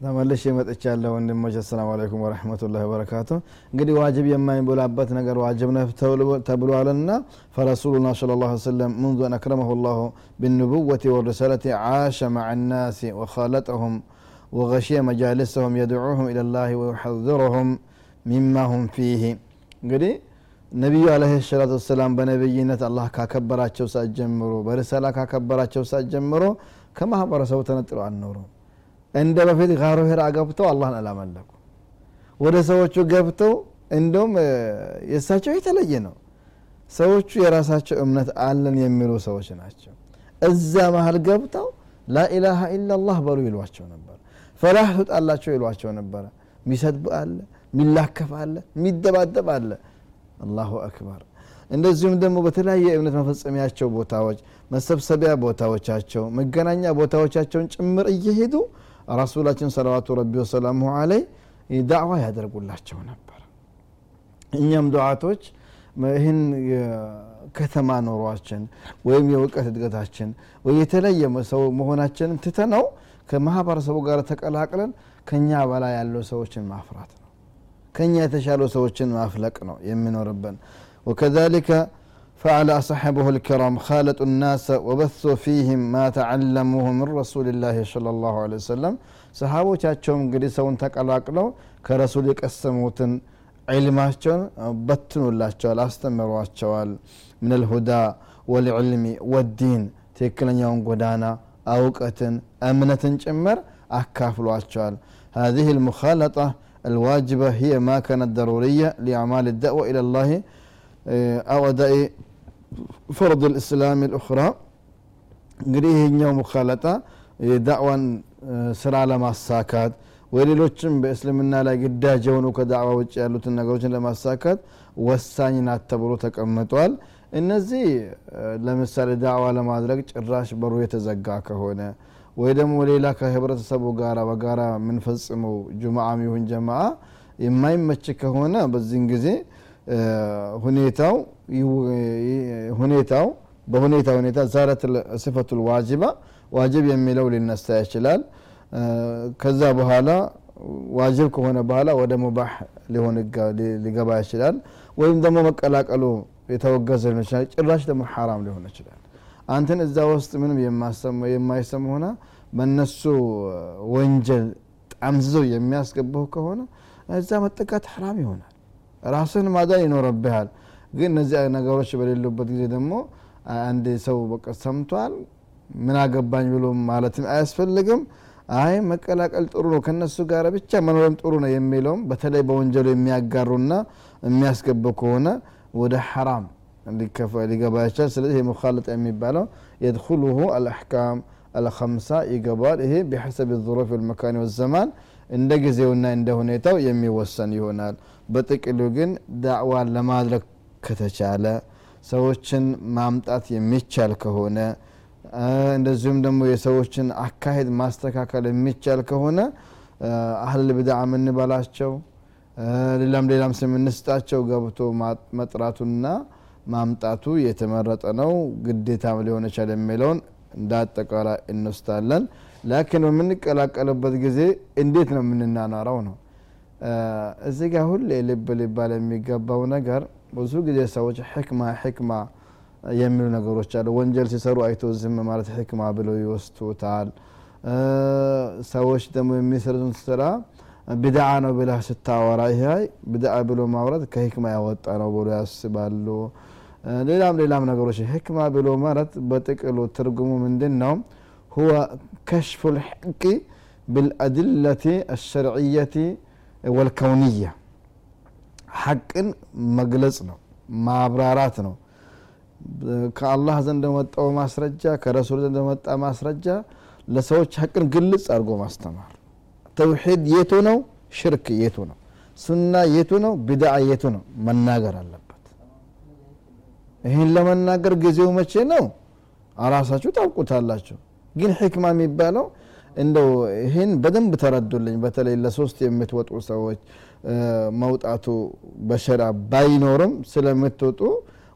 ተመልሼ መጥቻለሁ ወንድሞች አሰላሙ አለይኩም ወረህመቱላ ወበረካቱ እንግዲህ ዋጅብ የማይበላበት ነገር ዋጅብ ነህ ተብሏልና ፈረሱሉና ስለ ላ ሰለም ምንዙ አን አክረመሁ ላሁ ብንቡወት ወርሰለቲ ዓሸ ማዕ ናሲ ወኻለጠሁም ወገሽየ መጃልሰሁም የድዑሁም ኢለላህ ወዩሐዝሩሁም ሚማ ሁም ፊህ እንግዲህ ነቢዩ አለህ ሰላት ወሰላም በነቢይነት አላህ ካከበራቸው ሰዓት ጀምሮ በርሰላ ካከበራቸው ሰዓት ጀምሮ ከማህበረሰቡ ተነጥለው አልኖሩ እንደ በፊት ጋሮ ሄራ ገብተው አላህን አላመለኩ። ወደ ሰዎቹ ገብተው እንደውም የእሳቸው የተለየ ነው። ሰዎቹ የራሳቸው እምነት አለን የሚሉ ሰዎች ናቸው። እዛ መሀል ገብተው ላኢላሃ ኢላላህ በሉ ይሏቸው ነበር። ፈላህ ትውጣላቸው ይሏቸው ነበረ። ሚሰድብ አለ ሚላከፍ አለ ሚደባደብ አለ። አላሁ አክበር። እንደዚሁም ደግሞ በተለያየ የእምነት መፈጸሚያቸው ቦታዎች መሰብሰቢያ ቦታዎቻቸው መገናኛ ቦታዎቻቸውን ጭምር እየሄዱ ረሱላችን ሰለዋቱ ረቢ ወሰላሙ አለይ ዳዕዋ ያደርጉላቸው ነበር። እኛም ዱዓቶች ይህን ከተማ ኖሯችን ወይም የእውቀት እድገታችን ወይ የተለየ ሰው መሆናችንን ትተነው ከማህበረሰቡ ጋር ተቀላቅለን ከኛ በላይ ያለው ሰዎችን ማፍራት ነው ከኛ የተሻሉ ሰዎችን ማፍለቅ ነው የሚኖርብን وكذلك فعل أصحابه الكرام خالطوا الناس وبثوا فيهم ما تعلموه من رسول الله صلى الله عليه وسلم ሰሃቦቻቸውም እንግዲህ ሰውን ተቀላቅለው ከረሱል የቀሰሙትን ዒልማቸውን በትኑላቸዋል አስተምሯቸዋል ምን ልሁዳ ወልዕልሚ ወዲን ትክክለኛውን ጎዳና እውቀትን እምነትን ጭምር አካፍሏቸዋል هذه المخالطة الواجبة هي ما كانت ضرورية لأعمال الدعوة إلى الله أو أداء فرض الإسلام الأخرى እንግዲህ ይሄኛው ሙካለጣ የዳዕዋን ስራ ለማሳካት ወይ ሌሎችም በእስልምና ላይ ግዳጅ የሆኑ ከዳዕዋ ውጭ ያሉትን ነገሮችን ለማሳካት ወሳኝ ናት ተብሎ ተቀምጧል እነዚህ ለምሳሌ ዳዕዋ ለማድረግ ጭራሽ በሩ የተዘጋ ከሆነ ወይ ደግሞ ሌላ ከህብረተሰቡ ጋር በጋራ የምንፈጽመው ጁምዓም ይሁን ጀማዓ የማይመች ከሆነ በዚህን ጊዜ ሁኔታው በሁኔታ ሁኔታ ዛረት ስፈቱ ልዋጅባ ዋጅብ የሚለው ሊነሳ ይችላል። ከዛ በኋላ ዋጅብ ከሆነ በኋላ ወደ ሙባህ ሊሆን ሊገባ ይችላል። ወይም ደግሞ መቀላቀሉ የተወገዘ ሊሆን ይችላል። ጭራሽ ደግሞ ሐራም ሊሆን ይችላል። አንተን እዛ ውስጥ ምንም የማይሰሙ ሆነ በእነሱ ወንጀል ጠምዝዘው የሚያስገባው ከሆነ እዛ መጠቃት ሐራም ይሆናል። ራስን ማዳን ይኖርብሃል። ግን እነዚህ ነገሮች በሌሉበት ጊዜ ደግሞ አንድ ሰው በቃ ሰምቷል ምን አገባኝ ብሎ ማለትም አያስፈልግም። አይ መቀላቀል ጥሩ ነው ከነሱ ጋር ብቻ መኖርም ጥሩ ነው የሚለውም በተለይ በወንጀሉ የሚያጋሩና የሚያስገቡ ከሆነ ወደ ሐራም ሊገባ ይችላል። ስለዚህ የሙካለጥ የሚባለው የድኩልሁ አልአሕካም አልከምሳ ይገባል ይሄ ቢሐሰብ ظሮፍ ልመካን ወዘማን እንደ ጊዜውና እንደ ሁኔታው የሚወሰን ይሆናል። በጥቅሉ ግን ዳዕዋን ለማድረግ ከተቻለ ሰዎችን ማምጣት የሚቻል ከሆነ እንደዚሁም ደግሞ የሰዎችን አካሄድ ማስተካከል የሚቻል ከሆነ አህል ብድዓ የምንበላቸው ሌላም ሌላም ስም እንስጣቸው ገብቶ መጥራቱና ማምጣቱ የተመረጠ ነው። ግዴታም ሊሆን ይችላል የሚለውን እንደ አጠቃላይ እንወስዳለን። ላኪን በምንቀላቀልበት ጊዜ እንዴት ነው የምንናናረው ነው? እዚህ ጋር ሁሌ ልብ ሊባል የሚገባው ነገር ብዙ ጊዜ ሰዎች ሕክማ ሕክማ የሚሉ ነገሮች አሉ። ወንጀል ሲሰሩ አይቶ ዝም ማለት ሕክማ ብለው ይወስቱታል ሰዎች ደግሞ የሚሰሩትን ስራ ቢድዓ ነው ብለህ ስታወራ ይሄ ቢድዓ ብሎ ማውራት ከሂክማ ያወጣ ነው ብሎ ያስባሉ። ሌላም ሌላም ነገሮች ህክማ ብሎ ማለት በጥቅሉ ትርጉሙ ምንድን ነው ሁወ ከሽፉ ልሐቂ ብልአድለቲ አሸርዕየቲ ወልከውንያ። ሐቅን መግለጽ ነው ማብራራት ነው። ከአላህ ዘንድ የመጣው ማስረጃ ከረሱል ዘንድ መጣ ማስረጃ ለሰዎች ሐቅን ግልጽ አድርጎ ማስተማር። ተውሒድ የቱ ነው? ሽርክ የቱ ነው? ሱና የቱ ነው? ቢድዓ የቱ ነው? መናገር አለበት። ይህን ለመናገር ጊዜው መቼ ነው? አራሳችሁ ታውቁታላችሁ። ግን ሕክማ የሚባለው እንደው ይህን በደንብ ተረዱልኝ። በተለይ ለሶስት የምትወጡ ሰዎች መውጣቱ በሸራ ባይኖርም ስለምትወጡ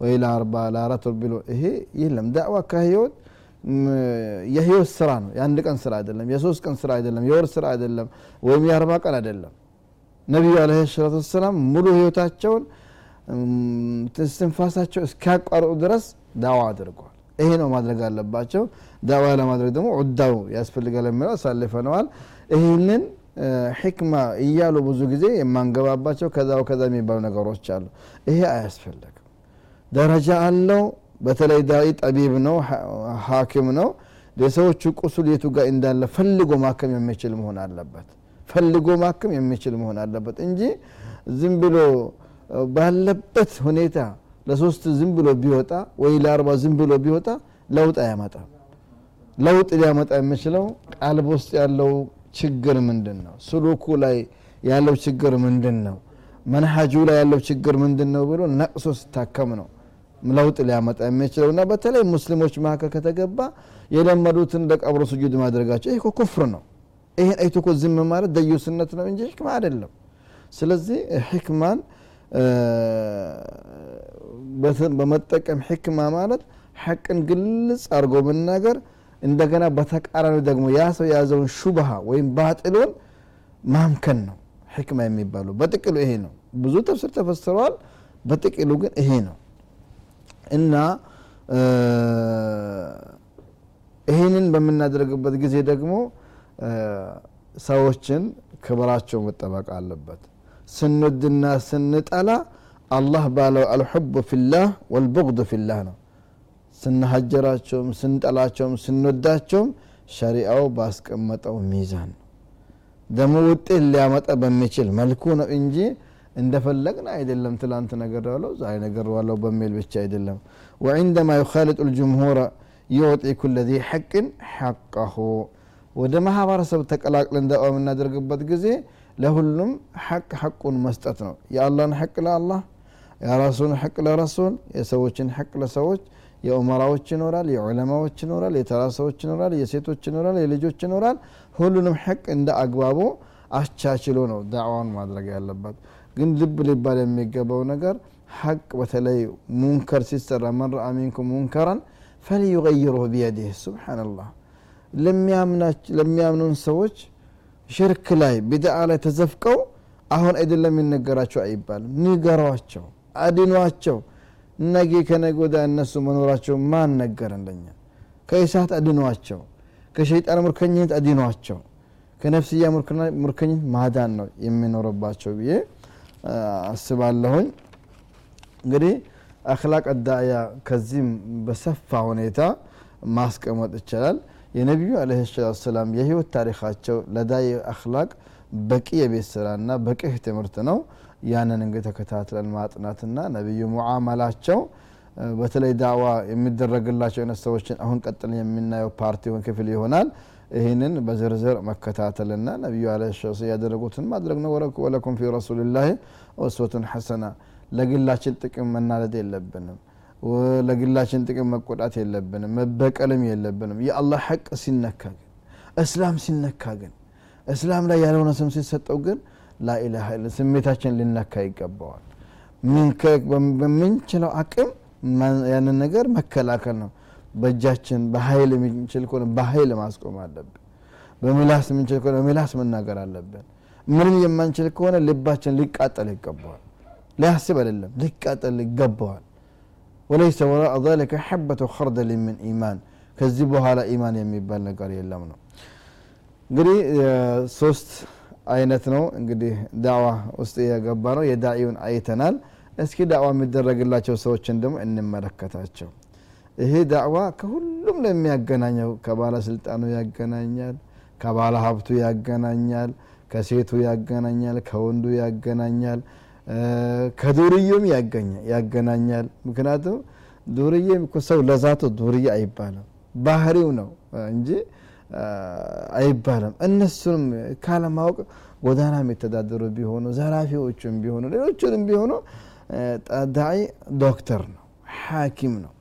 ወይ ለአርባ ለአራት ቢሎ ይሄ የለም። ዳዕዋ ከህይወት የህይወት ስራ ነው። የአንድ ቀን ስራ አይደለም የሶስት ቀን ስራ አይደለም የወር ስራ አይደለም ወይም የአርባ ቀን አይደለም። ነቢዩ አለ ሰላት ወሰላም ሙሉ ህይወታቸውን ትንፋሳቸው እስኪያቋርጡ ድረስ ዳዋ አድርገዋል ይሄ ነው ማድረግ አለባቸው። ዳዋ ለማድረግ ደግሞ ዑዳው ያስፈልጋል የሚለው አሳልፈነዋል። ይህንን ሕክማ እያሉ ብዙ ጊዜ የማንገባባቸው ከዛው ከዛ የሚባሉ ነገሮች አሉ። ይሄ አያስፈልግም። ደረጃ አለው በተለይ ዳኢ ጠቢብ ነው ሀኪም ነው። የሰዎቹ ቁስል የቱ ጋር እንዳለ ፈልጎ ማከም የሚችል መሆን አለበት። ፈልጎ ማከም የሚችል መሆን አለበት እንጂ ዝም ብሎ ባለበት ሁኔታ ለሶስት ዝም ብሎ ቢወጣ ወይ ለአርባ ዝም ብሎ ቢወጣ ለውጥ አያመጣም። ለውጥ ሊያመጣ የሚችለው ቀልብ ውስጥ ያለው ችግር ምንድን ነው ስሉኩ ላይ ያለው ችግር ምንድን ነው መንሃጁ ላይ ያለው ችግር ምንድን ነው ብሎ ነቅሶ ስታከም ነው ለውጥ ሊያመጣ የሚችለው እና በተለይ ሙስሊሞች መካከል ከተገባ የለመዱትን ለቀብሮ ስጁድ ማድረጋቸው ይህ ኩፍር ነው። ይህን አይቶ እኮ ዝም ማለት ደዩስነት ነው እንጂ ሕክማ አይደለም። ስለዚህ ሕክማን በመጠቀም ሕክማ ማለት ሐቅን ግልጽ አድርጎ መናገር እንደገና በተቃራኒ ደግሞ ያ ሰው የያዘውን ሹብሃ ወይም ባጥሉን ማምከን ነው ሕክማ የሚባለው። በጥቅሉ ይሄ ነው። ብዙ ተፍስር ተፈስረዋል። በጥቅሉ ግን ይሄ ነው እና ይህንን በምናደርግበት ጊዜ ደግሞ ሰዎችን ክብራቸው መጠበቅ አለበት። ስንወድና ስንጠላ አላህ ባለው አልሑብ ፊላህ ወልቡግድ ፊላህ ነው። ስናሀጀራቸውም ስንጠላቸውም ስንወዳቸውም ሸሪአው ባስቀመጠው ሚዛን ነው። ደግሞ ውጤት ሊያመጣ በሚችል መልኩ ነው እንጂ እንደፈለግን አይደለም ትላንት ነገር ዋለው ዛሬ ነገር ዋለው በሚል ብቻ አይደለም። ወዕንደማ ዩኻልጡ ልጅምሁር ዩዕጢ ኩለ ዚ ሐቅን ሐቀሁ። ወደ ማህበረሰብ ተቀላቅለን ዳዋ የምናደርግበት ጊዜ ለሁሉም ሐቅ ሐቁን መስጠት ነው። የአላህን ሐቅ ለአላህ የራሱን ሐቅ ለረሱል የሰዎችን ሐቅ ለሰዎች የኡመራዎች ይኖራል የዑለማዎች ይኖራል የተራ ሰዎች ይኖራል የሴቶች ይኖራል የልጆች ይኖራል። ሁሉንም ሐቅ እንደ አግባቡ አቻችሎ ነው ዳዕዋን ማድረግ ያለበት ግን ልብ ሊባል የሚገባው ነገር ሐቅ በተለይ ሙንከር ሲሰራ መን ረአ ሚንኩም ሙንከራን ፈሊዩገይሩሁ ቢየዲህ ስብሓንላህ ለሚያምኑን ሰዎች ሽርክ ላይ ቢድዓ ላይ ተዘፍቀው አሁን አይደለም የሚነገራቸው አይባልም። ንገሯቸው አድኗቸው። ነገ ከነገ ወዳ እነሱ መኖራቸው ማን ነገር እንደኛ? ከእሳት አድኗቸው ከሸይጣን ሙርከኝነት አድኗቸው ከነፍስያ ሙርከኝነት ማዳን ነው የሚኖርባቸው ብዬ አስባለሁኝ። እንግዲህ አክላቅ ዳያ ከዚህም በሰፋ ሁኔታ ማስቀመጥ ይቻላል። የነቢዩ አለ ሰላት ሰላም የህይወት ታሪካቸው ለዳይ አክላቅ በቂ የቤት ስራና በቂ ትምህርት ነው። ያንን እንግዲህ ተከታትለን ማጥናትና ነቢዩ ሙዓመላቸው በተለይ ዳዕዋ የሚደረግላቸው አይነት ሰዎችን አሁን ቀጥል የምናየው ፓርቲውን ክፍል ይሆናል ይህንን በዝርዝር መከታተልና ነቢዩ አለ ያደረጉትን ማድረግ ነው። ወለኩም ፊ ረሱልላህ ወስወቱን ሐሰና። ለግላችን ጥቅም መናደድ የለብንም። ለግላችን ጥቅም መቆጣት የለብንም። መበቀልም የለብንም። የአላህ ሐቅ ሲነካ ግን እስላም ሲነካ ግን እስላም ላይ ያልሆነ ስም ሲሰጠው ግን ላኢላሃ ኢላ ስሜታችን ሊነካ ይገባዋል። በምንችለው አቅም ያንን ነገር መከላከል ነው በእጃችን በኃይል የምንችል ከሆነ በኃይል ማስቆም አለብን። በምላስ የምንችል ከሆነ በምላስ መናገር አለብን። ምንም የማንችል ከሆነ ልባችን ሊቃጠል ይገባዋል። ሊያስብ አይደለም ሊቃጠል ይገባዋል። ወለይሰ ወራአ ዛሊከ ሐበቱ ኸርደል ምን ኢማን፣ ከዚህ በኋላ ኢማን የሚባል ነገር የለም ነው። እንግዲህ ሶስት አይነት ነው እንግዲህ ዳዋ ውስጥ የገባ ነው። የዳኢውን አይተናል። እስኪ ዳዋ የሚደረግላቸው ሰዎችን ደግሞ እንመለከታቸው። ይሄ ዳዕዋ ከሁሉም ነው የሚያገናኘው። ከባለስልጣኑ ያገናኛል ከባለ ሀብቱ ያገናኛል ከሴቱ ያገናኛል ከወንዱ ያገናኛል ከዱርዬም ያገናኛል። ምክንያቱም ዱርዬ ሰው ለዛቱ ዱርዬ አይባልም። ባህሪው ነው እንጂ አይባልም። እነሱንም ካለማወቅ ጎዳና የሚተዳደሩ ቢሆኑ ዘራፊዎችም ቢሆኑ ሌሎችንም ቢሆኑ ዳዒ ዶክተር ነው ሐኪም ነው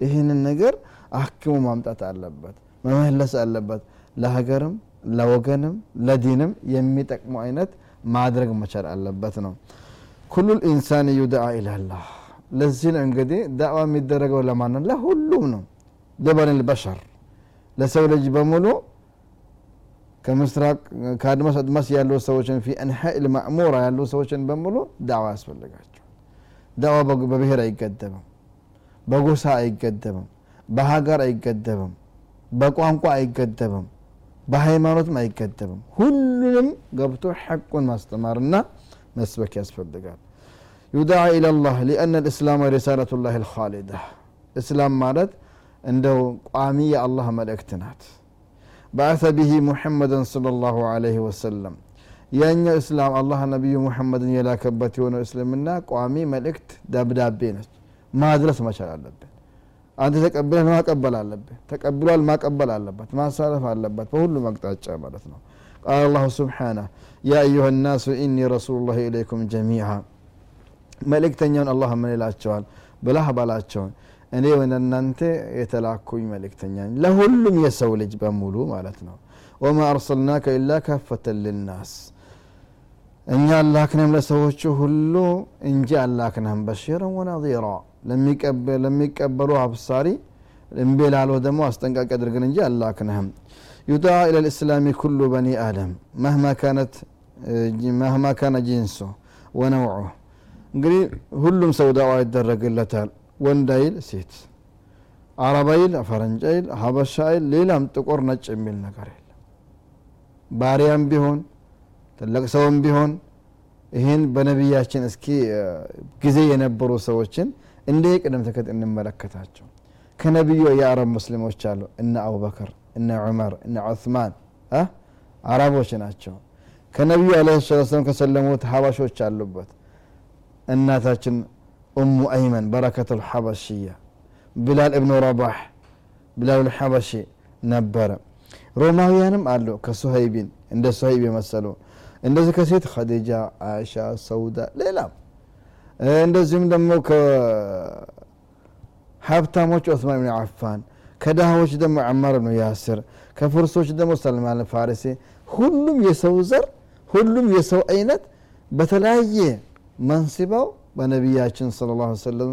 ይህንን ነገር አክሞ ማምጣት አለበት መመለስ አለበት። ለሀገርም ለወገንም ለዲንም የሚጠቅሙ አይነት ማድረግ መቻል አለበት ነው። ኩሉ ልኢንሳን ዩድዓ ኢላላህ ለዚህ ነው እንግዲህ ዳዕዋ የሚደረገው ለማን ለሁሉም ነው። ለበን ልበሸር ለሰው ልጅ በሙሉ ከምስራቅ ከአድማስ አድማስ ያሉ ሰዎችን ፊ አንሓኢ ልማእሙራ ያሉ ሰዎችን በሙሉ ዳዕዋ ያስፈልጋቸው ዳዕዋ በብሔር አይገደብም በጎሳ አይገደብም በሀገር አይገደብም በቋንቋ አይገደብም በሃይማኖትም አይገደብም ሁሉንም ገብቶ ሐቁን ማስተማርና መስበክ ያስፈልጋል ዩድዓ ኢላላህ ሊአነ ልእስላም ሪሳለቱ ላህ ልካሊዳ እስላም ማለት እንደው ቋሚ የአላህ መልእክት ናት بعث به محمدا صلى الله عليه وسلم ያኛው እስላም አላህ ነቢዩ ሙሐመድን የላከበት የሆነው እስልምና ቋሚ መልእክት ደብዳቤ ነች ማድረስ መቻል አለብን። አንተ ተቀብለህ ማቀበል አለብህ። ተቀብሏል ማቀበል አለበት ማሳለፍ አለበት በሁሉም አቅጣጫ ማለት ነው። ቃል አላሁ ስብሓነህ ያ አዩሃ ናሱ ኢኒ ረሱሉ ላህ ኢለይኩም ጀሚዓ መልእክተኛውን አላህ ምን ይላቸዋል? ብላህ ባላቸውን እኔ ወደ እናንተ የተላኩኝ መልእክተኛ ለሁሉም የሰው ልጅ በሙሉ ማለት ነው። ወማ አርሰልናከ ኢላ ካፈተን ልናስ እኛ አላክነም ለሰዎቹ ሁሉ እንጂ አላክነህም بشيرا ونذيرا ለሚቀበሉ አብሳሪ እምቢ ደግሞ አስጠንቃቂ አድርገን እንጂ አላክነህም يدعى إلى الإسلام كل بني آدم። مهما كان جنسه ونوعه። እንግዲህ ሁሉም ሰው ዳዋ ይደረግለታል። ወንድ አይል ሴት። አረብ አይል ፈረንጅ ሌላም ጥቁር ነጭ የሚል ነገር የለም። ባሪያም ቢሆን ትልቅ ሰውም ቢሆን ይህን በነቢያችን እስኪ ጊዜ የነበሩ ሰዎችን እንደ ቅደም ተከተል እንመለከታቸው። ከነቢዩ የአረብ ሙስሊሞች አሉ። እነ አቡበከር እነ ዑመር እነ ዑስማን አረቦች ናቸው። ከነቢዩ አለ ሰላም ከሰለሙት ሀባሾች አሉበት። እናታችን ኡሙ አይመን በረከቱ ልሐበሽያ ቢላል እብኑ ረባሕ ቢላል ልሐበሺ ነበረ። ሮማውያንም አሉ። ከሱሀይቢን እንደ ሱሀይብ የመሰሉ። እንደዚህ ከሴት ኸዲጃ አይሻ ሰውዳ ሌላም እንደዚሁም ደግሞ ከሀብታሞች ዑስማን ብን አፋን ከድሃዎች ደግሞ ዐማር ብኑ ያስር ከፍርሶች ደግሞ ሰልማን ፋሪሲ ሁሉም የሰው ዘር ሁሉም የሰው አይነት በተለያየ መንስባው በነቢያችን ስለ ላ ሰለም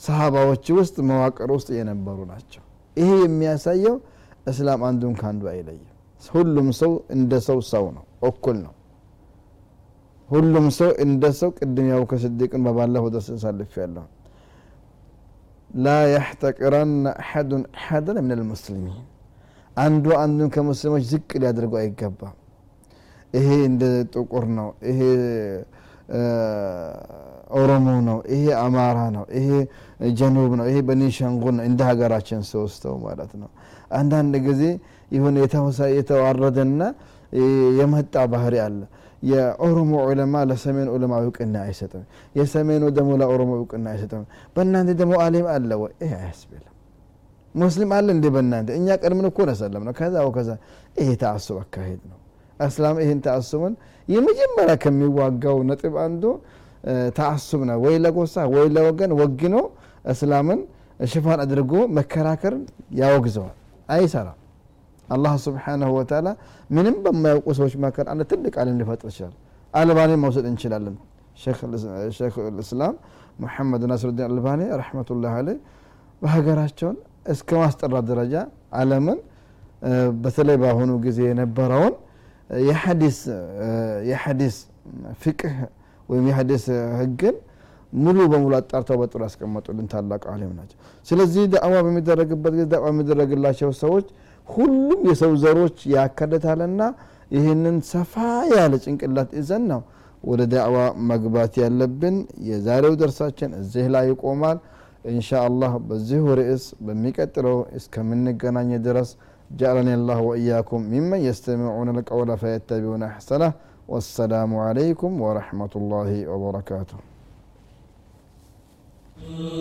ሰሃባዎች ውስጥ መዋቅር ውስጥ የነበሩ ናቸው። ይሄ የሚያሳየው እስላም አንዱን ከአንዱ አይለይም። ሁሉም ሰው እንደ ሰው ሰው ነው እኩል ነው ሁሉም ሰው እንደ ሰው ቅድም ያው ከስዲቅን በባለፈው ደስ ሳልፍ ያለሁ ላ ያሕተቅረና አሐዱን አሐደን ምን ልሙስሊሚን አንዱ አንዱን ከሙስሊሞች ዝቅ ሊያደርገው አይገባም። ይሄ እንደ ጥቁር ነው ይሄ ኦሮሞ ነው ይሄ አማራ ነው ይሄ ጀኑብ ነው ይሄ በኒሻንጉል ነው እንደ ሀገራችን ሶስተው ማለት ነው። አንዳንድ ጊዜ የሆነ የተዋረደና የመጣ ባህሪ አለ የኦሮሞ ዑለማ ለሰሜን ዑለማ እውቅና አይሰጥም። የሰሜኑ ደግሞ ለኦሮሞ እውቅና አይሰጥም። በእናንተ ደግሞ አሊም አለ ወይ? ይሄ አያስብልም። ሙስሊም አለ እንዴ በእናንተ? እኛ ቀድምን እኮ ነሰለም ነው ከዛ ከዛ ይሄ ተአሱብ አካሄድ ነው። እስላም ይህን ተአሱብን የመጀመሪያ ከሚዋጋው ነጥብ አንዱ ተአሱብ ነው። ወይ ለጎሳ ወይ ለወገን ወግኖ እስላምን ሽፋን አድርጎ መከራከርን ያወግዘዋል። አይሰራም አላህ ስብሓናሁ ወተላ ምንም በማያውቁ ሰዎች መካከል አንድ ትልቅ አለም ሊፈጥር ይችላል። አልባኒ መውሰድ እንችላለን። ሼክ ልእስላም ሙሐመድ ናስሩዲን አልባኒ ረሕመቱላህ አለይ በሀገራቸውን እስከ ማስጠራት ደረጃ አለምን በተለይ በአሁኑ ጊዜ የነበረውን የሐዲስ ፍቅህ ወይም የሐዲስ ህግን ሙሉ በሙሉ አጣርተው በጥሩ ያስቀመጡልን ታላቅ አሊም ናቸው። ስለዚህ ዳዕዋ በሚደረግበት ጊዜ ዳዕዋ የሚደረግላቸው ሰዎች ሁሉም የሰው ዘሮች ያካትታልና ይህንን ሰፋ ያለ ጭንቅላት ይዘን ነው ወደ ዳዕዋ መግባት ያለብን የዛሬው ደርሳችን እዚህ ላይ ይቆማል ኢንሻ አላህ በዚሁ ርዕስ በሚቀጥለው እስከምንገናኝ ድረስ جعلني الله وإياكم ممن يستمعون القول فيتبعون أحسنه والسلام عليكم ورحمة الله وبركاته Oh.